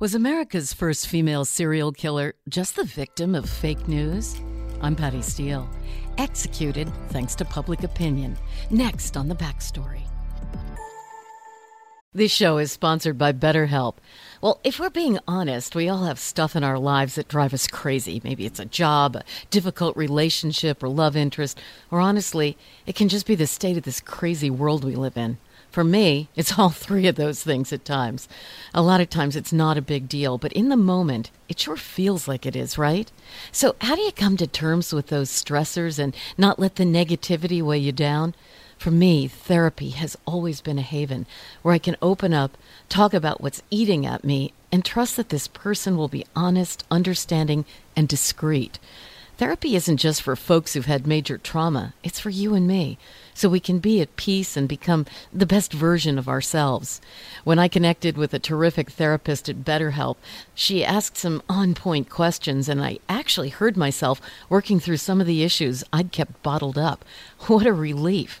Was America's first female serial killer just the victim of fake news? I'm Patty Steele. Executed thanks to public opinion. Next on the backstory. This show is sponsored by BetterHelp. Well, if we're being honest, we all have stuff in our lives that drive us crazy. Maybe it's a job, a difficult relationship, or love interest, or honestly, it can just be the state of this crazy world we live in. For me, it's all three of those things at times. A lot of times it's not a big deal, but in the moment, it sure feels like it is, right? So, how do you come to terms with those stressors and not let the negativity weigh you down? For me, therapy has always been a haven where I can open up, talk about what's eating at me, and trust that this person will be honest, understanding, and discreet. Therapy isn't just for folks who've had major trauma, it's for you and me, so we can be at peace and become the best version of ourselves. When I connected with a terrific therapist at BetterHelp, she asked some on point questions, and I actually heard myself working through some of the issues I'd kept bottled up. What a relief!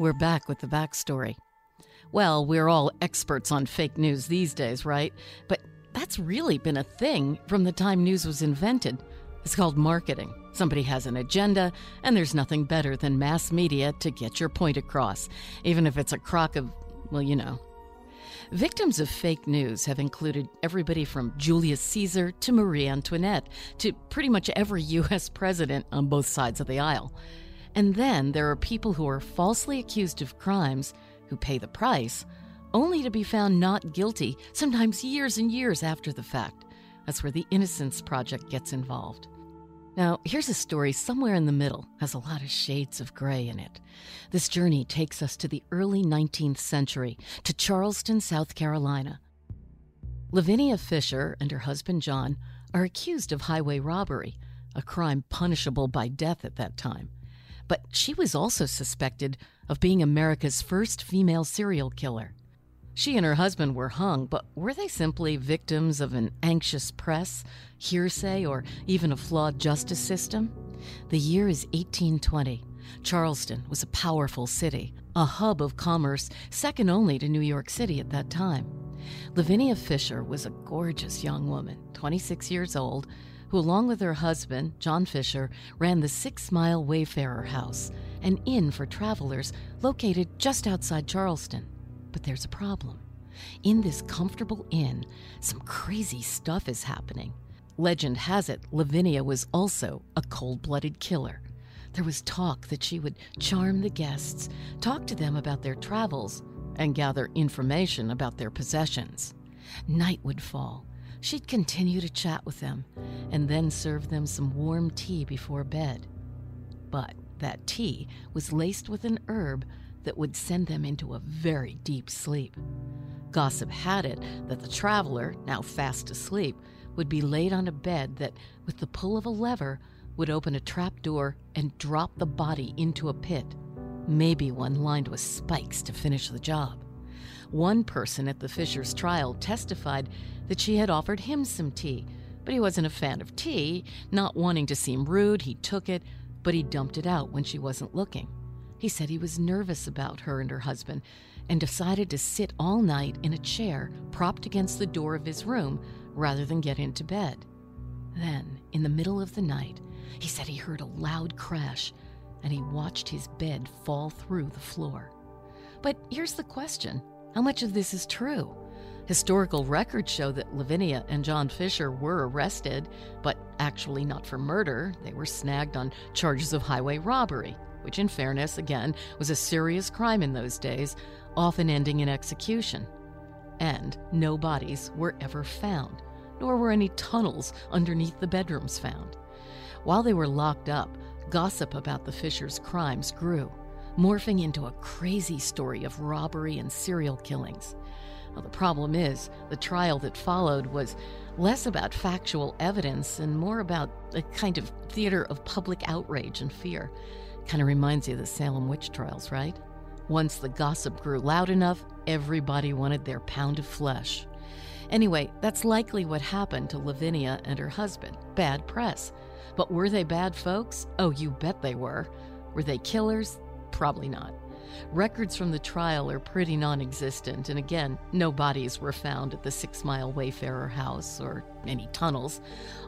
We're back with the backstory. Well, we're all experts on fake news these days, right? But that's really been a thing from the time news was invented. It's called marketing. Somebody has an agenda, and there's nothing better than mass media to get your point across, even if it's a crock of, well, you know. Victims of fake news have included everybody from Julius Caesar to Marie Antoinette to pretty much every U.S. president on both sides of the aisle. And then there are people who are falsely accused of crimes who pay the price, only to be found not guilty, sometimes years and years after the fact. That's where the Innocence Project gets involved. Now, here's a story somewhere in the middle, has a lot of shades of gray in it. This journey takes us to the early 19th century, to Charleston, South Carolina. Lavinia Fisher and her husband John are accused of highway robbery, a crime punishable by death at that time. But she was also suspected of being America's first female serial killer. She and her husband were hung, but were they simply victims of an anxious press, hearsay, or even a flawed justice system? The year is 1820. Charleston was a powerful city, a hub of commerce second only to New York City at that time. Lavinia Fisher was a gorgeous young woman, 26 years old, who, along with her husband, John Fisher, ran the Six Mile Wayfarer House, an inn for travelers located just outside Charleston. But there's a problem. In this comfortable inn, some crazy stuff is happening. Legend has it Lavinia was also a cold blooded killer. There was talk that she would charm the guests, talk to them about their travels, and gather information about their possessions. Night would fall. She'd continue to chat with them and then serve them some warm tea before bed. But that tea was laced with an herb that would send them into a very deep sleep. Gossip had it that the traveler, now fast asleep, would be laid on a bed that, with the pull of a lever, would open a trap door and drop the body into a pit, maybe one lined with spikes to finish the job. One person at the Fisher's trial testified that she had offered him some tea, But he wasn't a fan of tea. Not wanting to seem rude, he took it, but he dumped it out when she wasn't looking. He said he was nervous about her and her husband and decided to sit all night in a chair propped against the door of his room rather than get into bed. Then, in the middle of the night, he said he heard a loud crash and he watched his bed fall through the floor. But here's the question how much of this is true? Historical records show that Lavinia and John Fisher were arrested, but actually not for murder. They were snagged on charges of highway robbery, which, in fairness, again, was a serious crime in those days, often ending in execution. And no bodies were ever found, nor were any tunnels underneath the bedrooms found. While they were locked up, gossip about the Fishers' crimes grew, morphing into a crazy story of robbery and serial killings. Well, the problem is, the trial that followed was less about factual evidence and more about a kind of theater of public outrage and fear. Kind of reminds you of the Salem witch trials, right? Once the gossip grew loud enough, everybody wanted their pound of flesh. Anyway, that's likely what happened to Lavinia and her husband bad press. But were they bad folks? Oh, you bet they were. Were they killers? Probably not. Records from the trial are pretty non existent, and again, no bodies were found at the Six Mile Wayfarer house or any tunnels.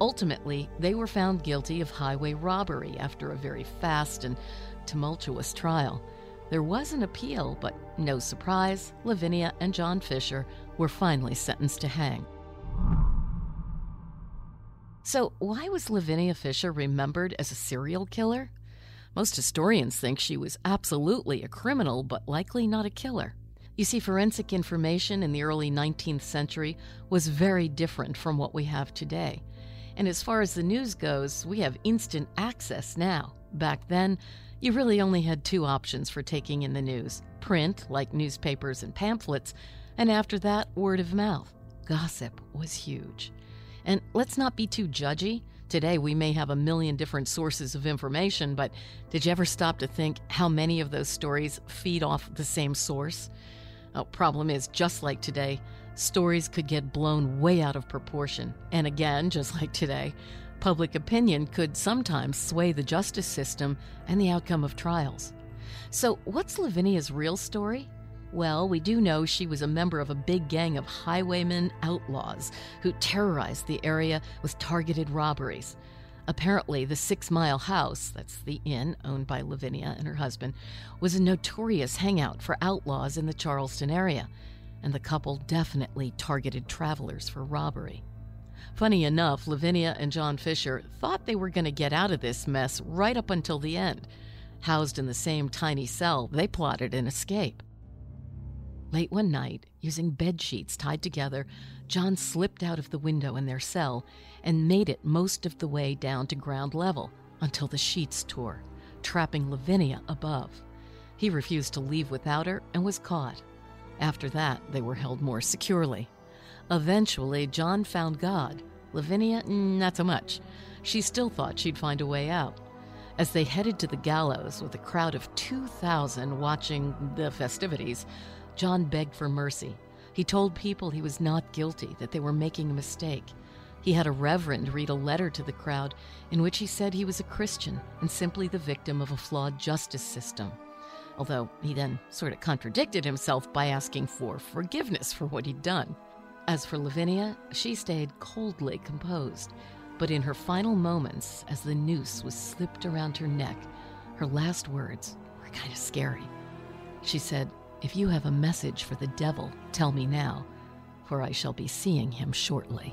Ultimately, they were found guilty of highway robbery after a very fast and tumultuous trial. There was an appeal, but no surprise, Lavinia and John Fisher were finally sentenced to hang. So, why was Lavinia Fisher remembered as a serial killer? Most historians think she was absolutely a criminal, but likely not a killer. You see, forensic information in the early 19th century was very different from what we have today. And as far as the news goes, we have instant access now. Back then, you really only had two options for taking in the news print, like newspapers and pamphlets, and after that, word of mouth. Gossip was huge. And let's not be too judgy. Today, we may have a million different sources of information, but did you ever stop to think how many of those stories feed off the same source? Oh, problem is, just like today, stories could get blown way out of proportion. And again, just like today, public opinion could sometimes sway the justice system and the outcome of trials. So, what's Lavinia's real story? Well, we do know she was a member of a big gang of highwaymen outlaws who terrorized the area with targeted robberies. Apparently, the Six Mile House, that's the inn owned by Lavinia and her husband, was a notorious hangout for outlaws in the Charleston area, and the couple definitely targeted travelers for robbery. Funny enough, Lavinia and John Fisher thought they were going to get out of this mess right up until the end. Housed in the same tiny cell, they plotted an escape. Late one night, using bed sheets tied together, John slipped out of the window in their cell and made it most of the way down to ground level until the sheets tore, trapping Lavinia above. He refused to leave without her and was caught. After that, they were held more securely. Eventually, John found God. Lavinia, not so much. She still thought she'd find a way out. As they headed to the gallows with a crowd of 2,000 watching the festivities, John begged for mercy. He told people he was not guilty, that they were making a mistake. He had a reverend read a letter to the crowd in which he said he was a Christian and simply the victim of a flawed justice system. Although he then sort of contradicted himself by asking for forgiveness for what he'd done. As for Lavinia, she stayed coldly composed. But in her final moments, as the noose was slipped around her neck, her last words were kind of scary. She said, if you have a message for the devil, tell me now, for I shall be seeing him shortly.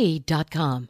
P.com.